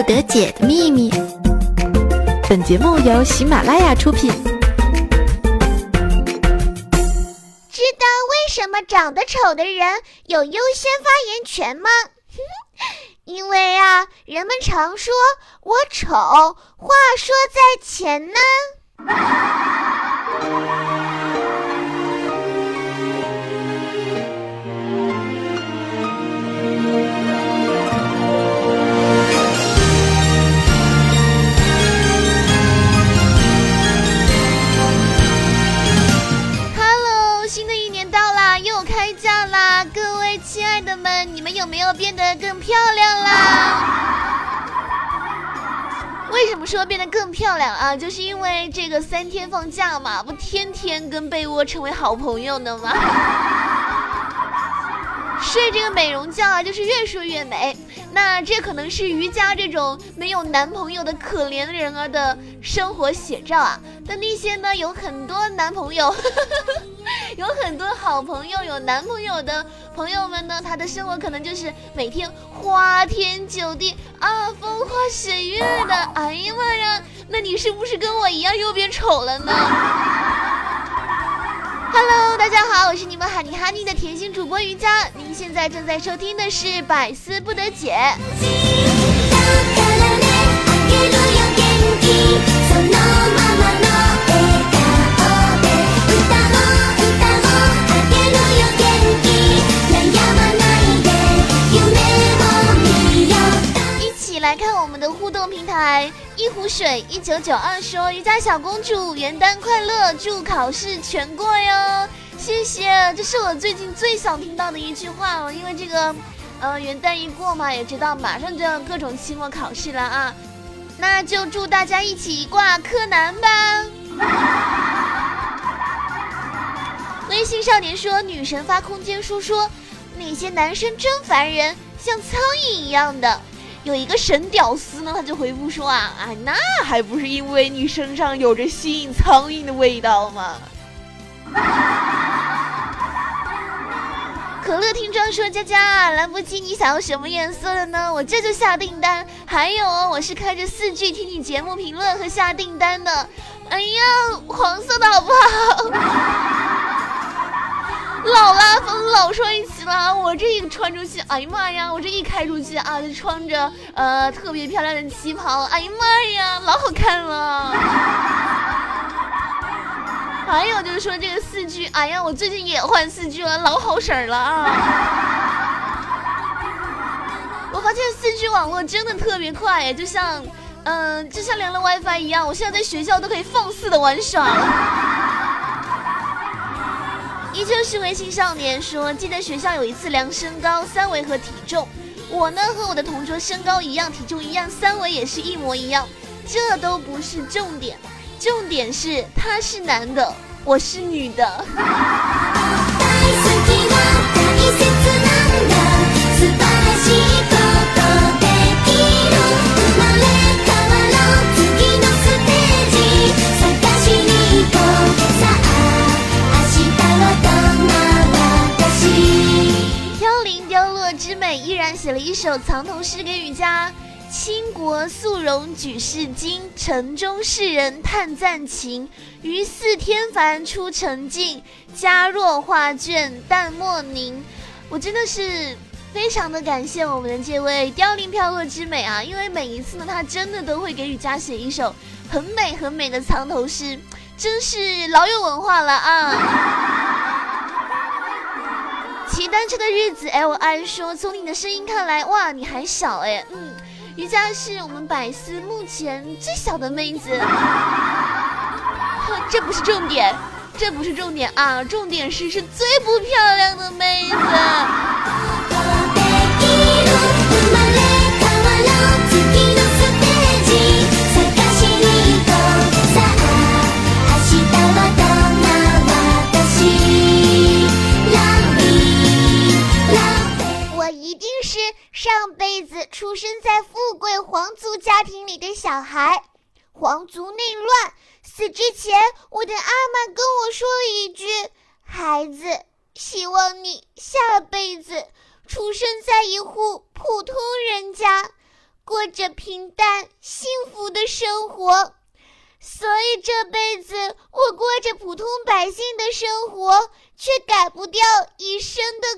不得解的秘密。本节目由喜马拉雅出品。知道为什么长得丑的人有优先发言权吗？因为啊，人们常说我丑，话说在前呢。有没有变得更漂亮啦？为什么说变得更漂亮啊？就是因为这个三天放假嘛，不天天跟被窝成为好朋友的吗？睡这个美容觉啊，就是越睡越美。那这可能是瑜伽这种没有男朋友的可怜人儿的生活写照啊。但那些呢，有很多男朋友，有很多好朋友，有男朋友的朋友们呢，他的生活可能就是每天花天酒地啊，风花雪月的。哎呀妈呀，那你是不是跟我一样又变丑了呢？Hello，大家好，我是你们哈尼哈尼的甜心主播瑜伽。您现在正在收听的是《百思不得解》。来看我们的互动平台，一壶水一九九二说瑜伽小公主元旦快乐，祝考试全过哟，谢谢，这是我最近最想听到的一句话了，因为这个，呃，元旦一过嘛，也知道马上就要各种期末考试了啊，那就祝大家一起挂柯南吧。微信少年说，女神发空间说说，那些男生真烦人，像苍蝇一样的。有一个神屌丝呢，他就回复说啊，哎，那还不是因为你身上有着吸引苍蝇的味道吗？可乐听装说佳佳，兰博基尼想要什么颜色的呢？我这就下订单。还有哦，我是开着四 G 听你节目评论和下订单的。哎呀，黄色的好不好？老拉风老帅气了，我这一穿出去，哎呀妈呀，我这一开出去啊，就穿着呃特别漂亮的旗袍，哎呀妈呀，老好看了。还有就是说这个四 G，哎呀，我最近也换四 G 了，老好使了啊。我发现四 G 网络真的特别快，就像嗯、就像连了 WiFi 一样，我现在在学校都可以放肆的玩耍。依旧是微信少年说，记得学校有一次量身高、三围和体重，我呢和我的同桌身高一样，体重一样，三围也是一模一样，这都不是重点，重点是他是男的，我是女的。首藏头诗给雨佳。倾国素容举世惊，城中世人叹赞情。于似天凡出尘境，佳若画卷淡墨凝。我真的是非常的感谢我们的这位凋零飘落之美啊，因为每一次呢，他真的都会给雨佳写一首很美很美的藏头诗，真是老有文化了啊！单车的日子，L I 说，从你的声音看来，哇，你还小哎，嗯，瑜伽是我们百思目前最小的妹子，呵 这不是重点，这不是重点啊，重点是是最不漂亮的妹子。出生在富贵皇族家庭里的小孩。皇族内乱，死之前，我的阿妈跟我说了一句：“孩子，希望你下辈子出生在一户普通人家。”过着平淡幸福的生活，所以这辈子我过着普通百姓的生活，却改不掉一生的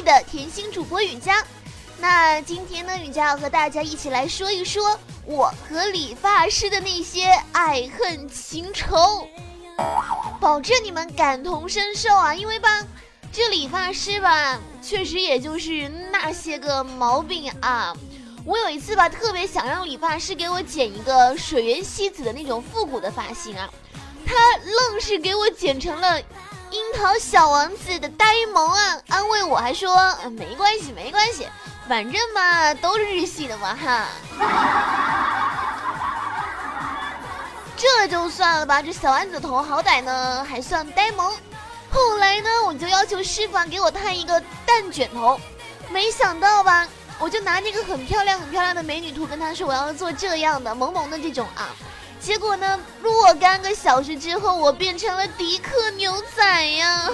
的甜心主播雨佳，那今天呢，雨佳要和大家一起来说一说我和理发师的那些爱恨情仇，保证你们感同身受啊！因为吧，这理发师吧，确实也就是那些个毛病啊。我有一次吧，特别想让理发师给我剪一个水原希子的那种复古的发型啊，他愣是给我剪成了。樱桃小王子的呆萌啊，安慰我还说没关系没关系，反正嘛都是日系的嘛哈。这就算了吧，这小丸子头好歹呢还算呆萌。后来呢，我就要求师傅给我烫一个蛋卷头，没想到吧，我就拿那个很漂亮很漂亮的美女图跟他说我要做这样的萌萌的这种啊。结果呢？若干个小时之后，我变成了迪克牛仔呀！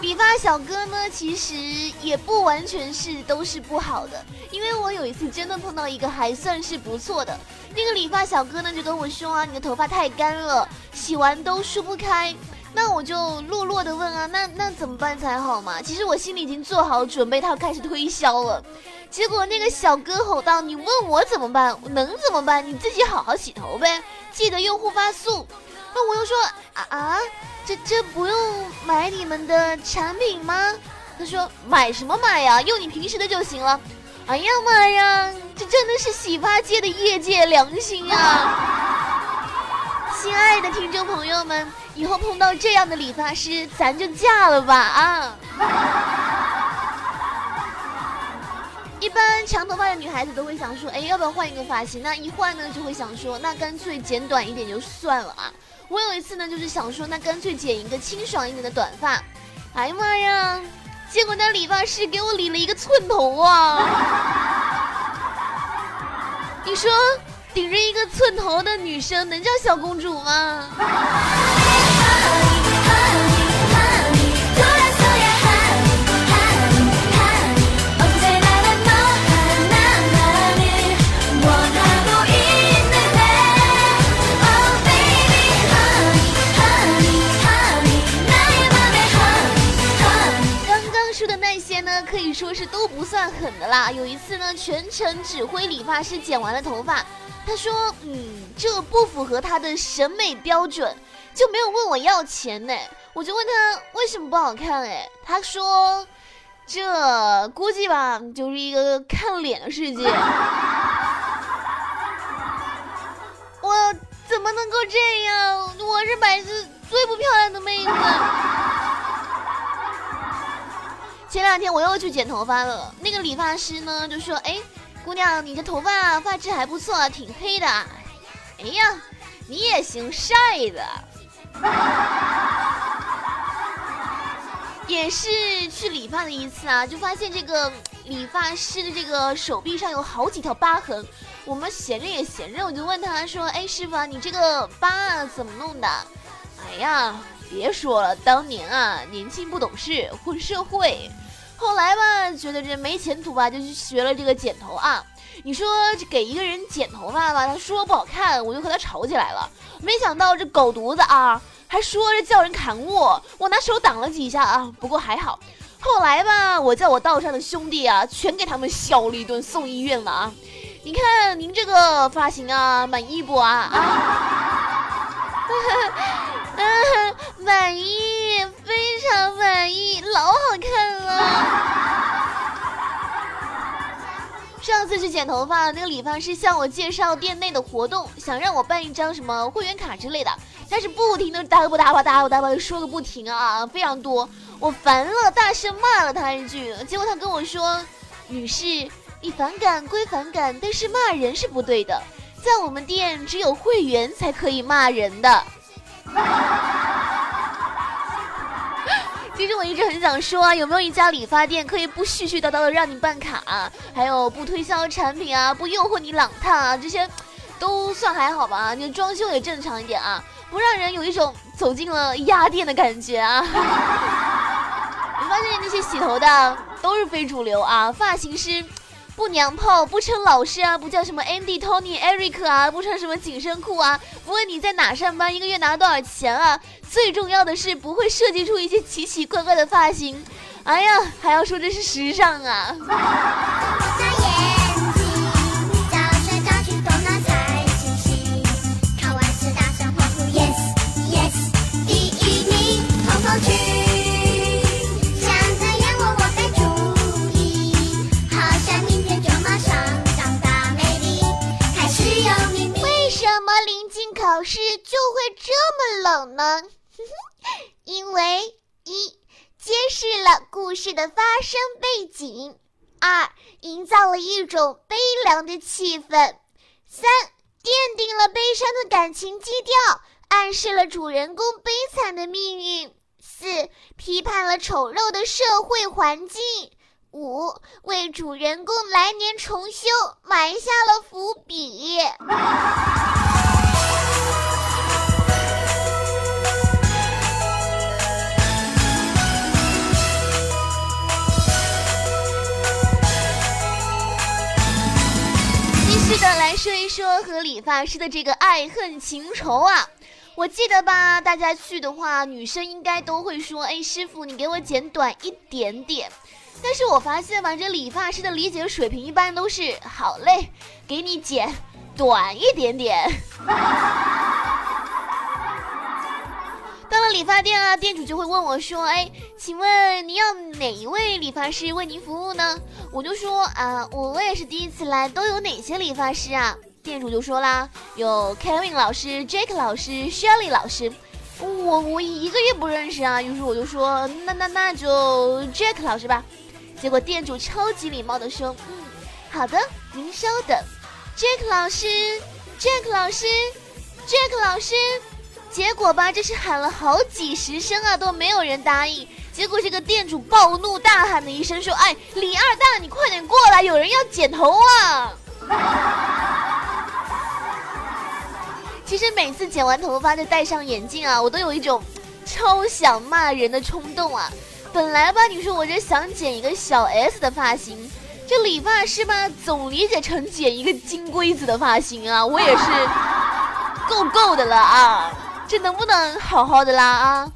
理发小哥呢，其实也不完全是都是不好的，因为我有一次真的碰到一个还算是不错的那个理发小哥呢，就跟我说啊，你的头发太干了，洗完都梳不开。那我就落落的问啊，那那怎么办才好嘛？其实我心里已经做好准备，他要开始推销了。结果那个小哥吼道：“你问我怎么办？我能怎么办？你自己好好洗头呗，记得用护发素。”那我又说：“啊啊，这这不用买你们的产品吗？”他说：“买什么买呀？用你平时的就行了。”哎呀妈呀，这真的是洗发界的业界良心啊！亲爱的听众朋友们，以后碰到这样的理发师，咱就嫁了吧啊！一般长头发的女孩子都会想说，哎，要不要换一个发型？那一换呢，就会想说，那干脆剪短一点就算了啊。我有一次呢，就是想说，那干脆剪一个清爽一点的短发。哎呀妈呀！结果那理发师给我理了一个寸头啊！你说，顶着一个寸头的女生能叫小公主吗？说是都不算狠的啦。有一次呢，全程指挥理发师剪完了头发，他说：“嗯，这不符合他的审美标准，就没有问我要钱呢。”我就问他为什么不好看，哎，他说：“这估计吧，就是一个看脸的世界。” 我怎么能够这样？我是百子最不漂亮的妹子。前两天我又去剪头发了，那个理发师呢就说：“哎，姑娘，你的头发发质还不错，挺黑的。”哎呀，你也行晒的。也是去理发的一次啊，就发现这个理发师的这个手臂上有好几条疤痕。我们闲着也闲着，我就问他说：“哎，师傅，你这个疤怎么弄的？”哎呀，别说了，当年啊，年轻不懂事，混社会。后来吧，觉得这没前途吧，就去学了这个剪头啊。你说这给一个人剪头发吧，他说不好看，我就和他吵起来了。没想到这狗犊子啊，还说着叫人砍我，我拿手挡了几下啊。不过还好，后来吧，我叫我道上的兄弟啊，全给他们削了一顿，送医院了啊。你看您这个发型啊，满意不啊？啊，满意，非常满意，老好看了。上次去剪头发，那个理发师向我介绍店内的活动，想让我办一张什么会员卡之类的，但是不停的哒吧哒吧哒吧哒吧说个不停啊，非常多，我烦了，大声骂了他一句，结果他跟我说：“女士，你反感归反感，但是骂人是不对的。”在我们店只有会员才可以骂人的。其实我一直很想说啊，有没有一家理发店可以不絮絮叨叨的让你办卡，还有不推销产品啊，不诱惑你浪烫啊，这些都算还好吧？你装修也正常一点啊，不让人有一种走进了鸭店的感觉啊。你发现那些洗头的都是非主流啊，发型师。不娘炮，不称老师啊，不叫什么 Andy、Tony、Eric 啊，不穿什么紧身裤啊，不问你在哪上班，一个月拿多少钱啊。最重要的是不会设计出一些奇奇怪怪的发型，哎呀，还要说这是时尚啊。考试就会这么冷呢？因为一揭示了故事的发生背景，二营造了一种悲凉的气氛，三奠定了悲伤的感情基调，暗示了主人公悲惨的命运，四批判了丑陋的社会环境，五为主人公来年重修埋下了伏笔。说和理发师的这个爱恨情仇啊，我记得吧，大家去的话，女生应该都会说，哎，师傅你给我剪短一点点。但是我发现吧，这理发师的理解水平一般都是，好嘞，给你剪短一点点。到了理发店啊，店主就会问我说：“哎，请问你要哪一位理发师为您服务呢？”我就说：“啊，我也是第一次来，都有哪些理发师啊？”店主就说啦：“有 Kevin 老师、Jack 老师、Shelly 老师。”我我一个也不认识啊，于是我就说：“那那那就 Jack 老师吧。”结果店主超级礼貌的说：“嗯，好的，您稍等，Jack 老师，Jack 老师，Jack 老师。”结果吧，这是喊了好几十声啊，都没有人答应。结果这个店主暴怒，大喊了一声说：“哎，李二大，你快点过来，有人要剪头啊！”其实每次剪完头发再戴上眼镜啊，我都有一种超想骂人的冲动啊。本来吧，你说我这想剪一个小 S 的发型，这理发师吧总理解成剪一个金龟子的发型啊，我也是够够的了啊。这能不能好好的啦啊？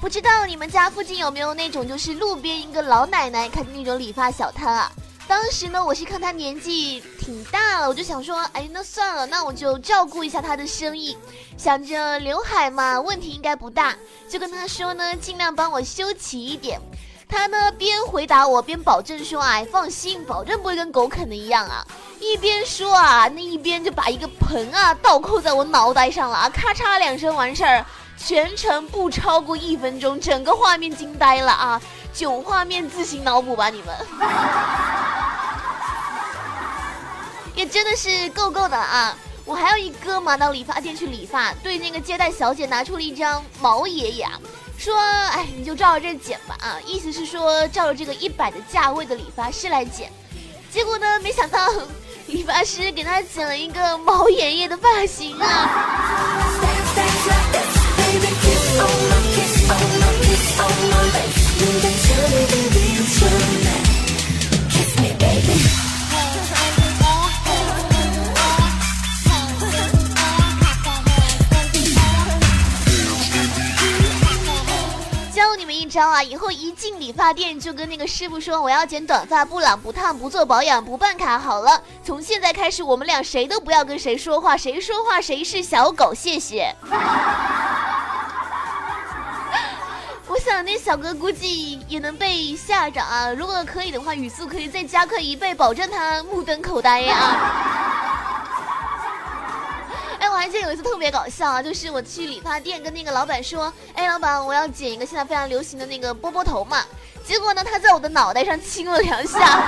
不知道你们家附近有没有那种就是路边一个老奶奶开的那种理发小摊啊？当时呢，我是看他年纪挺大了，我就想说，哎，那算了，那我就照顾一下他的生意，想着刘海嘛，问题应该不大，就跟他说呢，尽量帮我修齐一点。他呢边回答我边保证说：“哎，放心，保证不会跟狗啃的一样啊。”一边说啊，那一边就把一个盆啊倒扣在我脑袋上了啊，咔嚓两声完事儿，全程不超过一分钟，整个画面惊呆了啊！九画面自行脑补吧，你们。也真的是够够的啊！我还有一哥们到理发店去理发，对那个接待小姐拿出了一张毛爷爷。说，哎，你就照着这剪吧啊！意思是说，照着这个一百的价位的理发师来剪。结果呢，没想到理发师给他剪了一个毛爷爷的发型啊！教你们一招啊！以后一进理发店就跟那个师傅说，我要剪短发，不朗不烫，不做保养，不办卡。好了，从现在开始，我们俩谁都不要跟谁说话，谁说话谁是小狗。谢谢。想那小哥估计也能被吓着啊！如果可以的话，语速可以再加快一倍，保证他目瞪口呆呀啊！我还记得有一次特别搞笑啊，就是我去理发店跟那个老板说：“哎，老板，我要剪一个现在非常流行的那个波波头嘛。”结果呢，他在我的脑袋上亲了两下。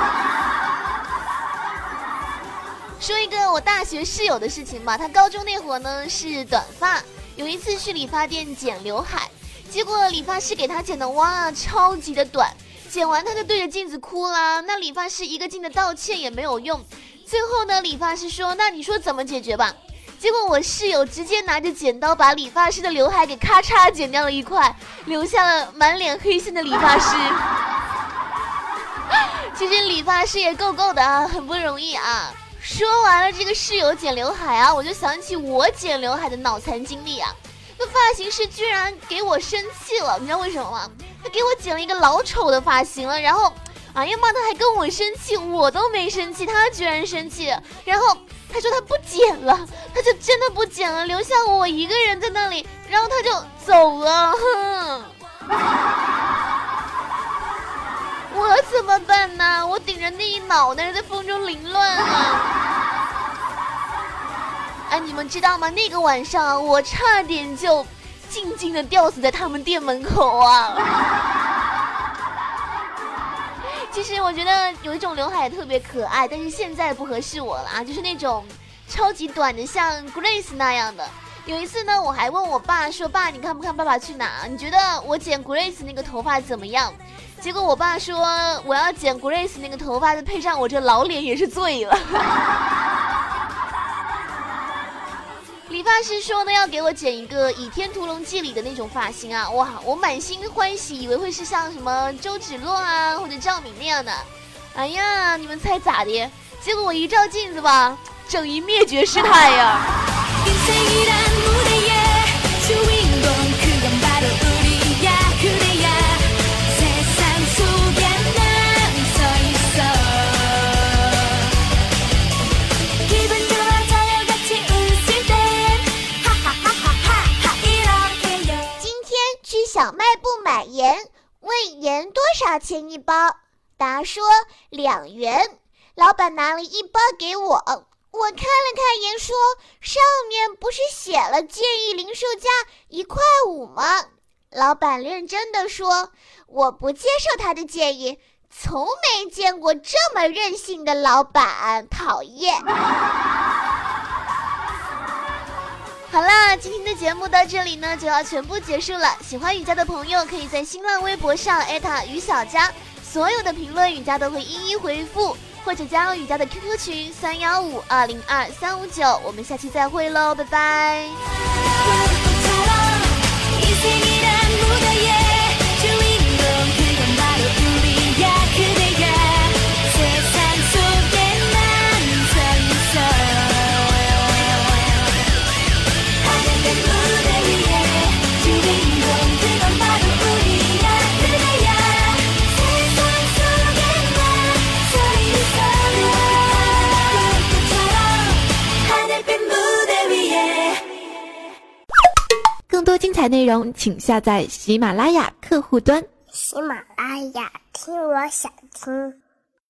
说一个我大学室友的事情吧。他高中那会儿呢是短发，有一次去理发店剪刘海，结果理发师给他剪的哇超级的短，剪完他就对着镜子哭啦。那理发师一个劲的道歉也没有用，最后呢理发师说：“那你说怎么解决吧？”结果我室友直接拿着剪刀把理发师的刘海给咔嚓剪掉了一块，留下了满脸黑线的理发师。其实理发师也够够的啊，很不容易啊。说完了这个室友剪刘海啊，我就想起我剪刘海的脑残经历啊。发型师居然给我生气了，你知道为什么吗？他给我剪了一个老丑的发型了，然后，哎呀妈，他还跟我生气，我都没生气，他居然生气，然后他说他不剪了，他就真的不剪了，留下我一个人在那里，然后他就走了，哼。我怎么办呢？我顶着那一脑袋在风中凌乱啊！哎，你们知道吗？那个晚上我差点就静静的吊死在他们店门口啊！其实我觉得有一种刘海特别可爱，但是现在不合适我了啊，就是那种超级短的，像 Grace 那样的。有一次呢，我还问我爸说：“爸，你看不看《爸爸去哪》？你觉得我剪 Grace 那个头发怎么样？”结果我爸说我要剪 Grace 那个头发，再配上我这老脸也是醉了。理发师说呢要给我剪一个《倚天屠龙记》里的那种发型啊，哇，我满心欢喜，以为会是像什么周芷若啊或者赵敏那样的。哎呀，你们猜咋的？结果我一照镜子吧，整一灭绝师太呀！买盐，问盐多少钱一包？答说两元。老板拿了一包给我，我看了看盐，说上面不是写了建议零售价一块五吗？老板认真的说，我不接受他的建议，从没见过这么任性的老板，讨厌。好啦，今天的节目到这里呢就要全部结束了。喜欢雨佳的朋友可以在新浪微博上艾特雨小佳，所有的评论雨佳都会一一回复，或者加入雨佳的 QQ 群三幺五二零二三五九。我们下期再会喽，拜拜。请下载喜马拉雅客户端。喜马拉雅，听我想听。